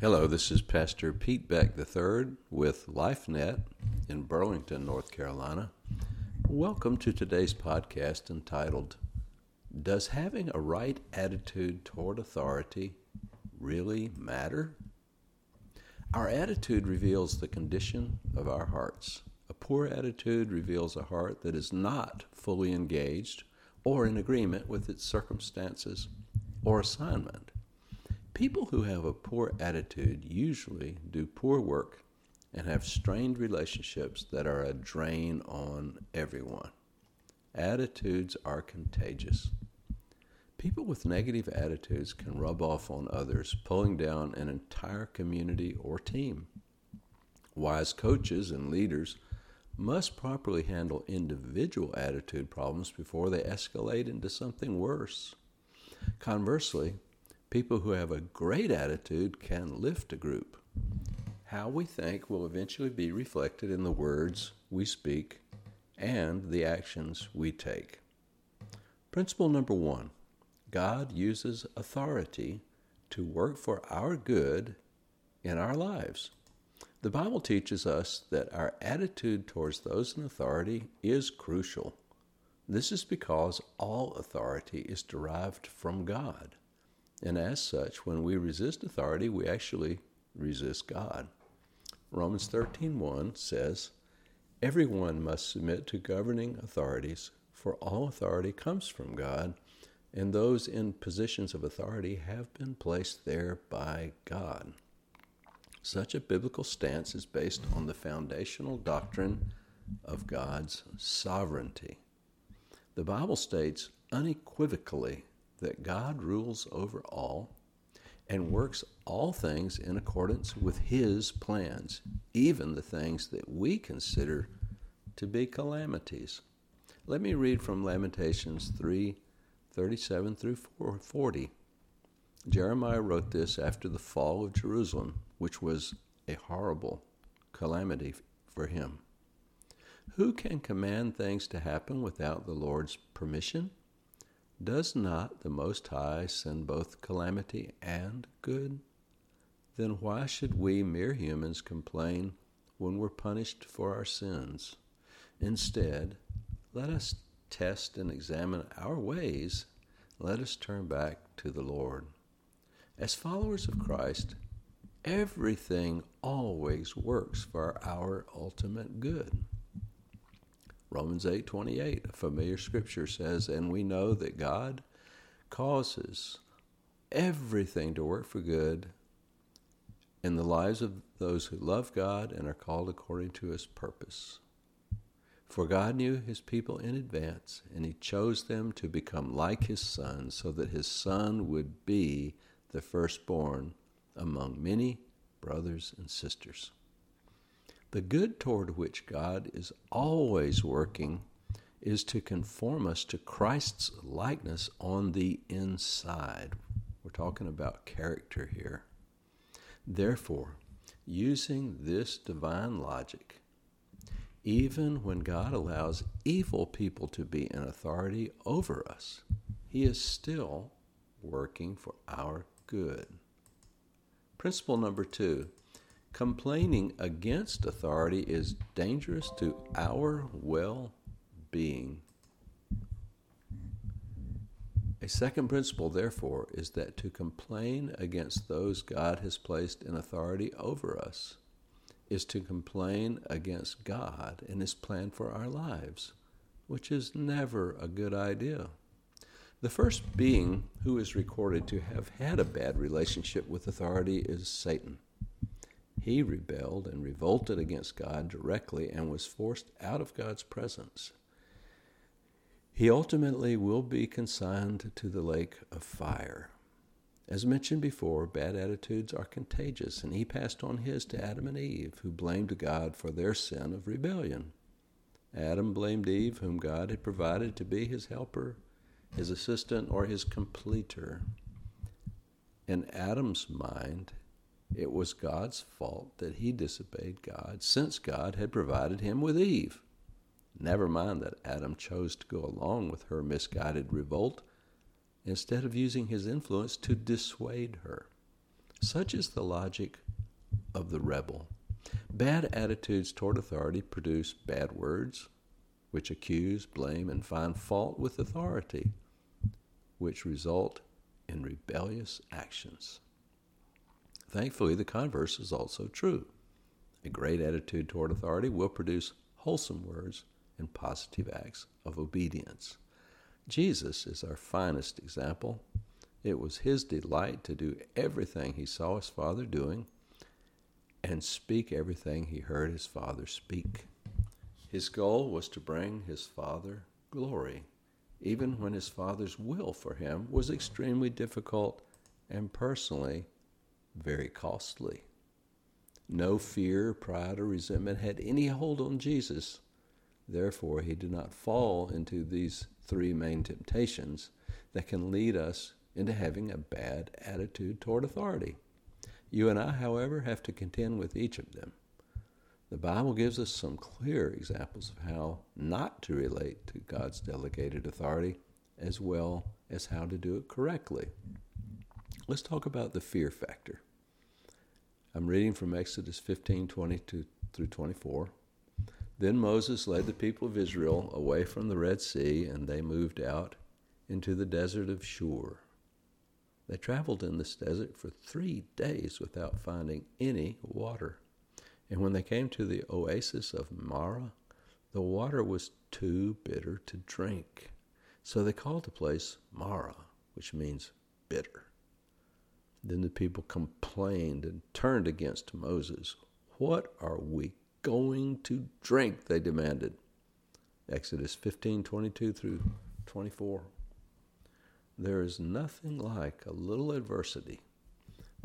Hello, this is Pastor Pete Beck III with LifeNet in Burlington, North Carolina. Welcome to today's podcast entitled Does Having a Right Attitude Toward Authority Really Matter? Our attitude reveals the condition of our hearts. A poor attitude reveals a heart that is not fully engaged or in agreement with its circumstances or assignment. People who have a poor attitude usually do poor work and have strained relationships that are a drain on everyone. Attitudes are contagious. People with negative attitudes can rub off on others, pulling down an entire community or team. Wise coaches and leaders must properly handle individual attitude problems before they escalate into something worse. Conversely, people who have a great attitude can lift a group. How we think will eventually be reflected in the words we speak and the actions we take. Principle number one God uses authority to work for our good in our lives. The Bible teaches us that our attitude towards those in authority is crucial. This is because all authority is derived from God. And as such, when we resist authority, we actually resist God. Romans 13:1 says, "Everyone must submit to governing authorities, for all authority comes from God, and those in positions of authority have been placed there by God." Such a biblical stance is based on the foundational doctrine of God's sovereignty. The Bible states unequivocally that God rules over all and works all things in accordance with His plans, even the things that we consider to be calamities. Let me read from Lamentations 3 37 through 40. Jeremiah wrote this after the fall of Jerusalem, which was a horrible calamity for him. Who can command things to happen without the Lord's permission? Does not the Most High send both calamity and good? Then why should we mere humans complain when we're punished for our sins? Instead, let us test and examine our ways. Let us turn back to the Lord. As followers of Christ, everything always works for our ultimate good. Romans 8:28, a familiar scripture says, "And we know that God causes everything to work for good in the lives of those who love God and are called according to his purpose." For God knew his people in advance, and he chose them to become like his son, so that his son would be the firstborn among many brothers and sisters. The good toward which God is always working is to conform us to Christ's likeness on the inside. We're talking about character here. Therefore, using this divine logic, even when God allows evil people to be in authority over us, He is still working for our good. Principle number two Complaining against authority is dangerous to our well being. A second principle, therefore, is that to complain against those God has placed in authority over us is to complain against God and His plan for our lives, which is never a good idea. The first being who is recorded to have had a bad relationship with authority is Satan. He rebelled and revolted against God directly and was forced out of God's presence. He ultimately will be consigned to the lake of fire. As mentioned before, bad attitudes are contagious, and he passed on his to Adam and Eve, who blamed God for their sin of rebellion. Adam blamed Eve, whom God had provided to be his helper, his assistant, or his completer. In Adam's mind, it was God's fault that he disobeyed God, since God had provided him with Eve. Never mind that Adam chose to go along with her misguided revolt instead of using his influence to dissuade her. Such is the logic of the rebel. Bad attitudes toward authority produce bad words, which accuse, blame, and find fault with authority, which result in rebellious actions. Thankfully, the converse is also true. A great attitude toward authority will produce wholesome words and positive acts of obedience. Jesus is our finest example. It was his delight to do everything he saw his Father doing and speak everything he heard his Father speak. His goal was to bring his Father glory, even when his Father's will for him was extremely difficult and personally very costly. No fear, pride, or resentment had any hold on Jesus. Therefore, he did not fall into these three main temptations that can lead us into having a bad attitude toward authority. You and I, however, have to contend with each of them. The Bible gives us some clear examples of how not to relate to God's delegated authority as well as how to do it correctly. Let's talk about the fear factor. I'm reading from Exodus 15 22 through 24. Then Moses led the people of Israel away from the Red Sea, and they moved out into the desert of Shur. They traveled in this desert for three days without finding any water. And when they came to the oasis of Marah, the water was too bitter to drink. So they called the place Marah, which means bitter. Then the people complained and turned against Moses. What are we going to drink? They demanded. Exodus 15 22 through 24. There is nothing like a little adversity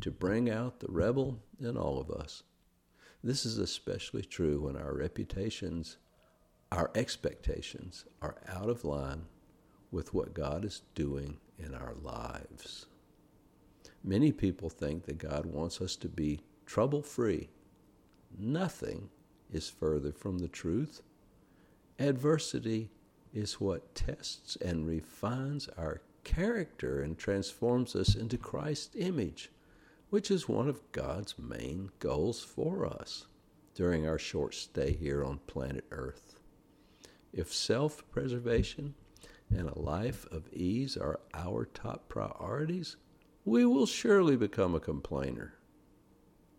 to bring out the rebel in all of us. This is especially true when our reputations, our expectations are out of line with what God is doing in our lives. Many people think that God wants us to be trouble free. Nothing is further from the truth. Adversity is what tests and refines our character and transforms us into Christ's image, which is one of God's main goals for us during our short stay here on planet Earth. If self preservation and a life of ease are our top priorities, we will surely become a complainer.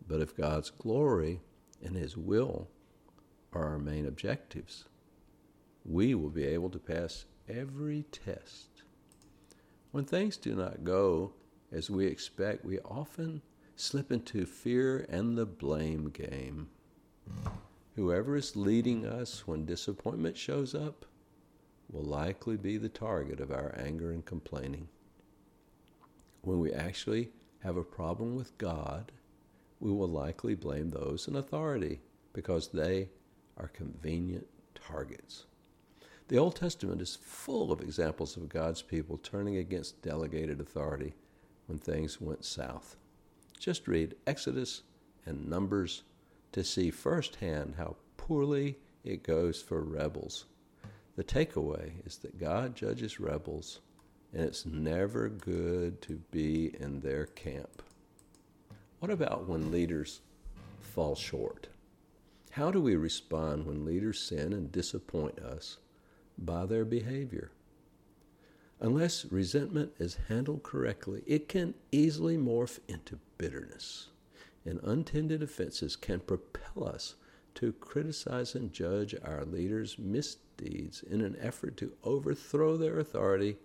But if God's glory and His will are our main objectives, we will be able to pass every test when things do not go as we expect, we often slip into fear and the blame game. Whoever is leading us when disappointment shows up will likely be the target of our anger and complaining. When we actually have a problem with God, we will likely blame those in authority because they are convenient targets. The Old Testament is full of examples of God's people turning against delegated authority when things went south. Just read Exodus and Numbers to see firsthand how poorly it goes for rebels. The takeaway is that God judges rebels, and it's never good to be in their camp. What about when leaders fall short? How do we respond when leaders sin and disappoint us? by their behavior. Unless resentment is handled correctly, it can easily morph into bitterness, and untended offenses can propel us to criticize and judge our leaders' misdeeds in an effort to overthrow their authority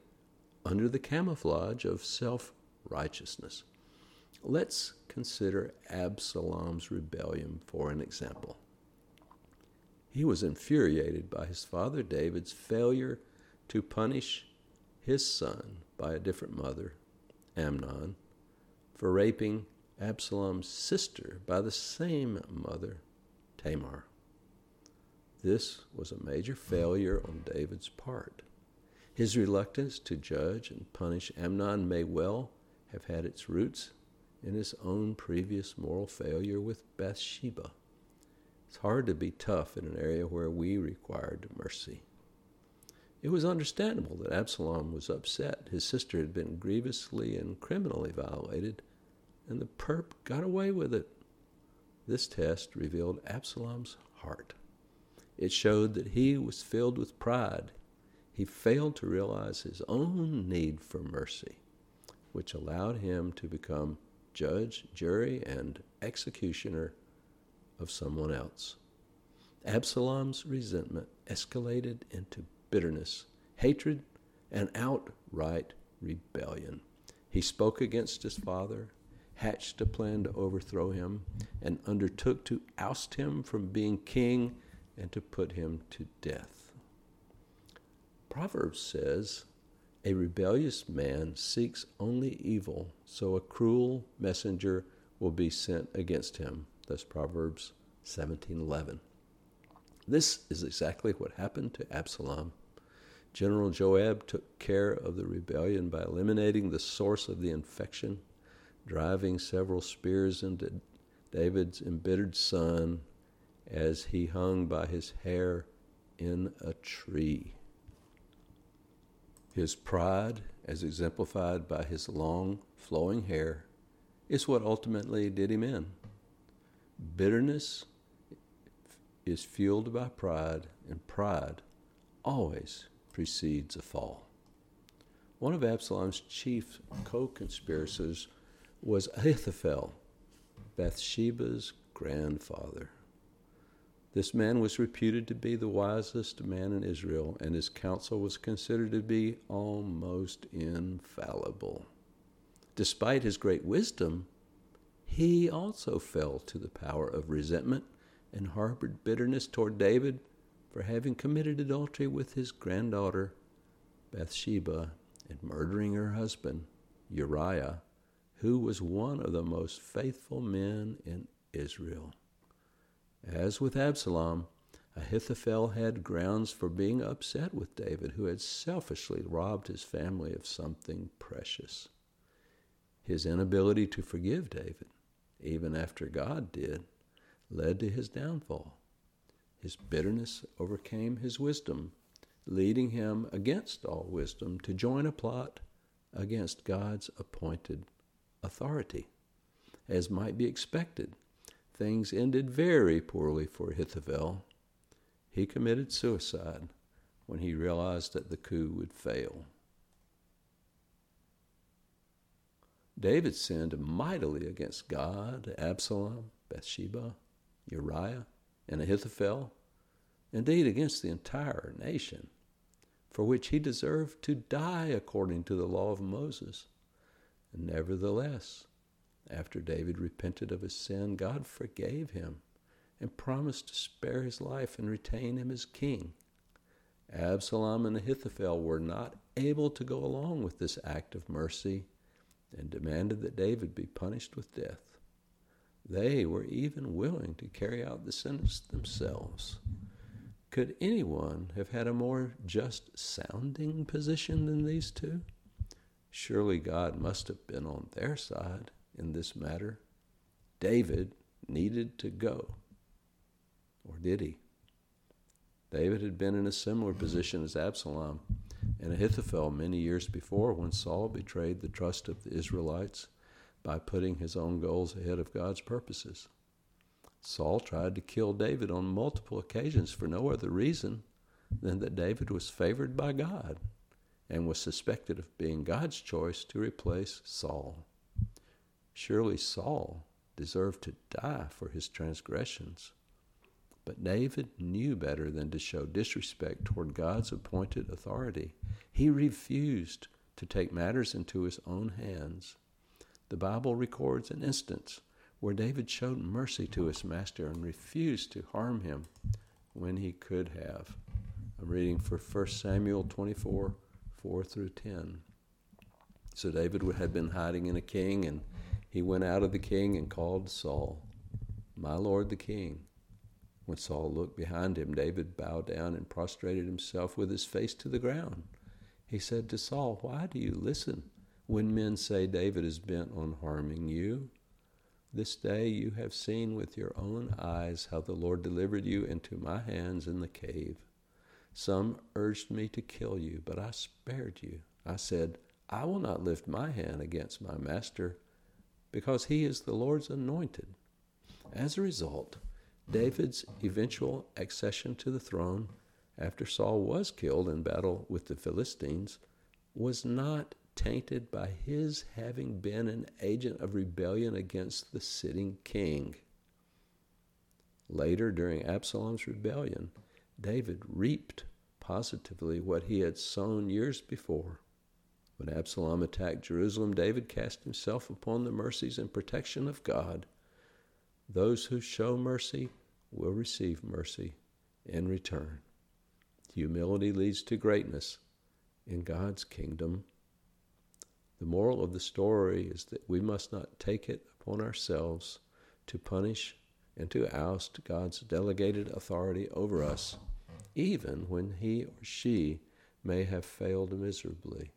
under the camouflage of self righteousness. Let's consider Absalom's rebellion for an example. He was infuriated by his father David's failure to punish his son by a different mother, Amnon, for raping Absalom's sister by the same mother, Tamar. This was a major failure on David's part. His reluctance to judge and punish Amnon may well have had its roots in his own previous moral failure with Bathsheba. It's hard to be tough in an area where we required mercy. It was understandable that Absalom was upset. His sister had been grievously and criminally violated, and the perp got away with it. This test revealed Absalom's heart. It showed that he was filled with pride. He failed to realize his own need for mercy, which allowed him to become judge, jury, and executioner of someone else. Absalom's resentment escalated into bitterness, hatred, and outright rebellion. He spoke against his father, hatched a plan to overthrow him, and undertook to oust him from being king and to put him to death. Proverbs says, A rebellious man seeks only evil, so a cruel messenger will be sent against him. That's Proverbs 17:11. This is exactly what happened to Absalom. General Joab took care of the rebellion by eliminating the source of the infection, driving several spears into David's embittered son as he hung by his hair in a tree. His pride, as exemplified by his long, flowing hair, is what ultimately did him in. Bitterness is fueled by pride, and pride always precedes a fall. One of Absalom's chief co conspirators was Ahithophel, Bathsheba's grandfather. This man was reputed to be the wisest man in Israel, and his counsel was considered to be almost infallible. Despite his great wisdom, he also fell to the power of resentment and harbored bitterness toward David for having committed adultery with his granddaughter Bathsheba and murdering her husband Uriah, who was one of the most faithful men in Israel. As with Absalom, Ahithophel had grounds for being upset with David, who had selfishly robbed his family of something precious. His inability to forgive David, even after God did, led to his downfall. His bitterness overcame his wisdom, leading him against all wisdom to join a plot against God's appointed authority. As might be expected, things ended very poorly for Ahithophel. He committed suicide when he realized that the coup would fail. David sinned mightily against God, Absalom, Bathsheba, Uriah, and Ahithophel, indeed against the entire nation, for which he deserved to die according to the law of Moses. Nevertheless, after David repented of his sin, God forgave him and promised to spare his life and retain him as king. Absalom and Ahithophel were not able to go along with this act of mercy and demanded that David be punished with death. They were even willing to carry out the sentence themselves. Could anyone have had a more just sounding position than these two? Surely God must have been on their side in this matter. David needed to go. Or did he? David had been in a similar position as Absalom and Ahithophel many years before when Saul betrayed the trust of the Israelites by putting his own goals ahead of God's purposes. Saul tried to kill David on multiple occasions for no other reason than that David was favored by God and was suspected of being God's choice to replace Saul. Surely Saul deserved to die for his transgressions. But David knew better than to show disrespect toward God's appointed authority. He refused to take matters into his own hands the Bible records an instance where David showed mercy to his master and refused to harm him when he could have. I'm reading for 1 Samuel 24 4 through 10. So David had been hiding in a king, and he went out of the king and called Saul, My lord the king. When Saul looked behind him, David bowed down and prostrated himself with his face to the ground. He said to Saul, Why do you listen when men say David is bent on harming you. This day you have seen with your own eyes how the Lord delivered you into my hands in the cave. Some urged me to kill you, but I spared you. I said, I will not lift my hand against my master, because he is the Lord's anointed. As a result, David's eventual accession to the throne after Saul was killed in battle with the Philistines was not tainted by his having been an agent of rebellion against the sitting king. Later, during Absalom's rebellion, David reaped positively what he had sown years before. When Absalom attacked Jerusalem, David cast himself upon the mercies and protection of God. Those who show mercy will receive mercy in return. Humility leads to greatness in God's kingdom. The moral of the story is that we must not take it upon ourselves to punish and to oust God's delegated authority over us, even when he or she may have failed miserably.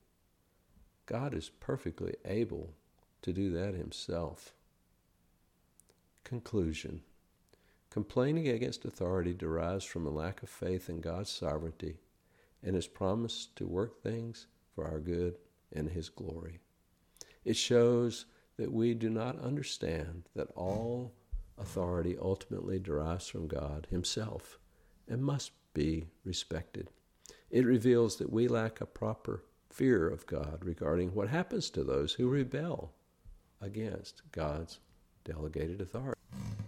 God is perfectly able to do that himself. Conclusion Complaining against authority derives from a lack of faith in God's sovereignty and his promise to work things for our good and his glory. It shows that we do not understand that all authority ultimately derives from God Himself and must be respected. It reveals that we lack a proper fear of God regarding what happens to those who rebel against God's delegated authority.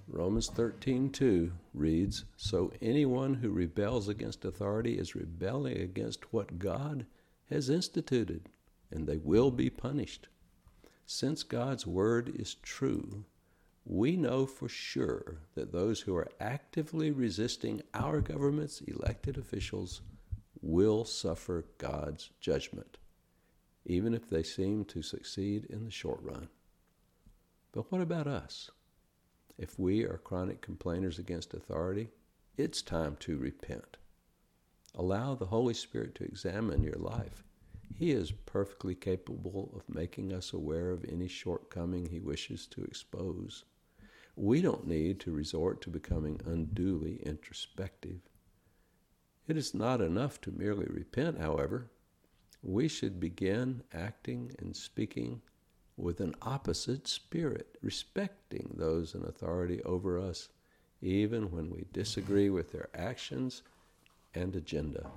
Romans 13:2 reads, "So anyone who rebels against authority is rebelling against what God has instituted, and they will be punished." Since God's word is true, we know for sure that those who are actively resisting our government's elected officials will suffer God's judgment, even if they seem to succeed in the short run. But what about us? If we are chronic complainers against authority, it's time to repent. Allow the Holy Spirit to examine your life. He is perfectly capable of making us aware of any shortcoming He wishes to expose. We don't need to resort to becoming unduly introspective. It is not enough to merely repent, however. We should begin acting and speaking with an opposite spirit, respecting those in authority over us, even when we disagree with their actions and agenda.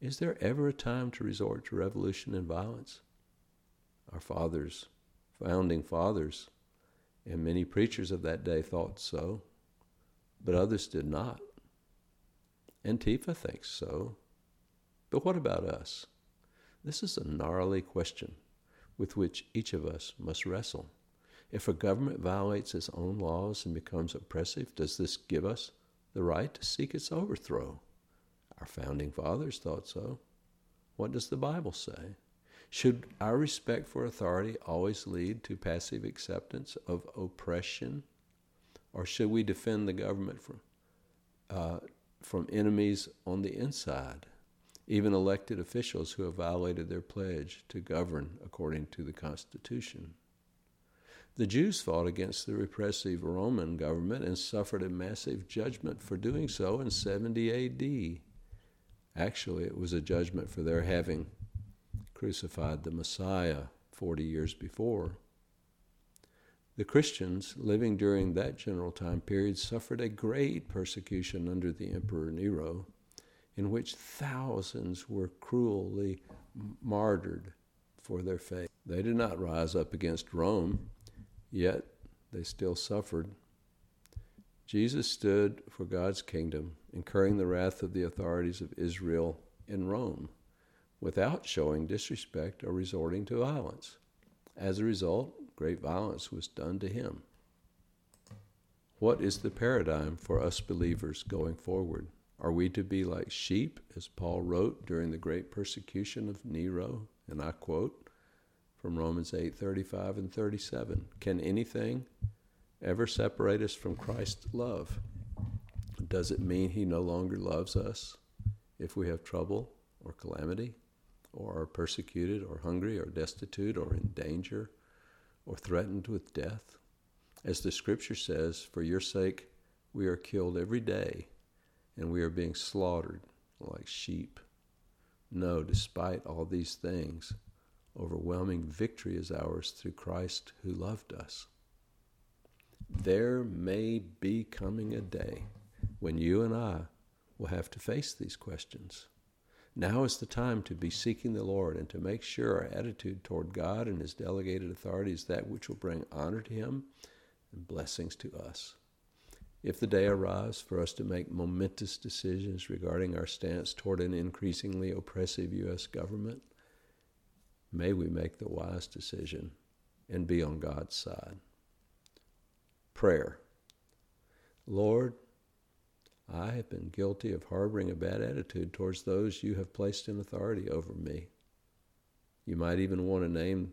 Is there ever a time to resort to revolution and violence? Our fathers, founding fathers, and many preachers of that day thought so, but others did not. Antifa thinks so. But what about us? This is a gnarly question with which each of us must wrestle. If a government violates its own laws and becomes oppressive, does this give us the right to seek its overthrow? Our founding fathers thought so. What does the Bible say? Should our respect for authority always lead to passive acceptance of oppression? Or should we defend the government from, uh, from enemies on the inside, even elected officials who have violated their pledge to govern according to the Constitution? The Jews fought against the repressive Roman government and suffered a massive judgment for doing so in 70 AD. Actually, it was a judgment for their having crucified the Messiah 40 years before. The Christians living during that general time period suffered a great persecution under the Emperor Nero, in which thousands were cruelly martyred for their faith. They did not rise up against Rome, yet they still suffered. Jesus stood for God's kingdom, incurring the wrath of the authorities of Israel in Rome without showing disrespect or resorting to violence. As a result, great violence was done to him. What is the paradigm for us believers going forward? Are we to be like sheep, as Paul wrote during the great persecution of Nero? And I quote from Romans 8 35 and 37 Can anything ever separate us from Christ's love? Does it mean he no longer loves us if we have trouble or calamity? or are persecuted or hungry or destitute or in danger or threatened with death. As the scripture says, for your sake we are killed every day and we are being slaughtered like sheep. No, despite all these things, overwhelming victory is ours through Christ who loved us. There may be coming a day when you and I will have to face these questions. Now is the time to be seeking the Lord and to make sure our attitude toward God and His delegated authority is that which will bring honor to Him and blessings to us. If the day arrives for us to make momentous decisions regarding our stance toward an increasingly oppressive U.S. government, may we make the wise decision and be on God's side. Prayer. Lord, I have been guilty of harboring a bad attitude towards those you have placed in authority over me. You might even want to name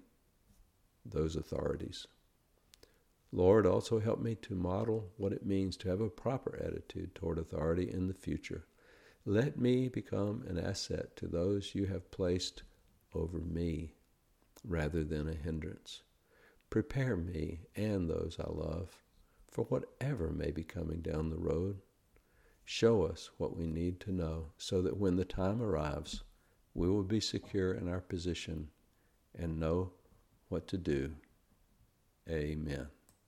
those authorities. Lord, also help me to model what it means to have a proper attitude toward authority in the future. Let me become an asset to those you have placed over me rather than a hindrance. Prepare me and those I love for whatever may be coming down the road. Show us what we need to know so that when the time arrives, we will be secure in our position and know what to do. Amen.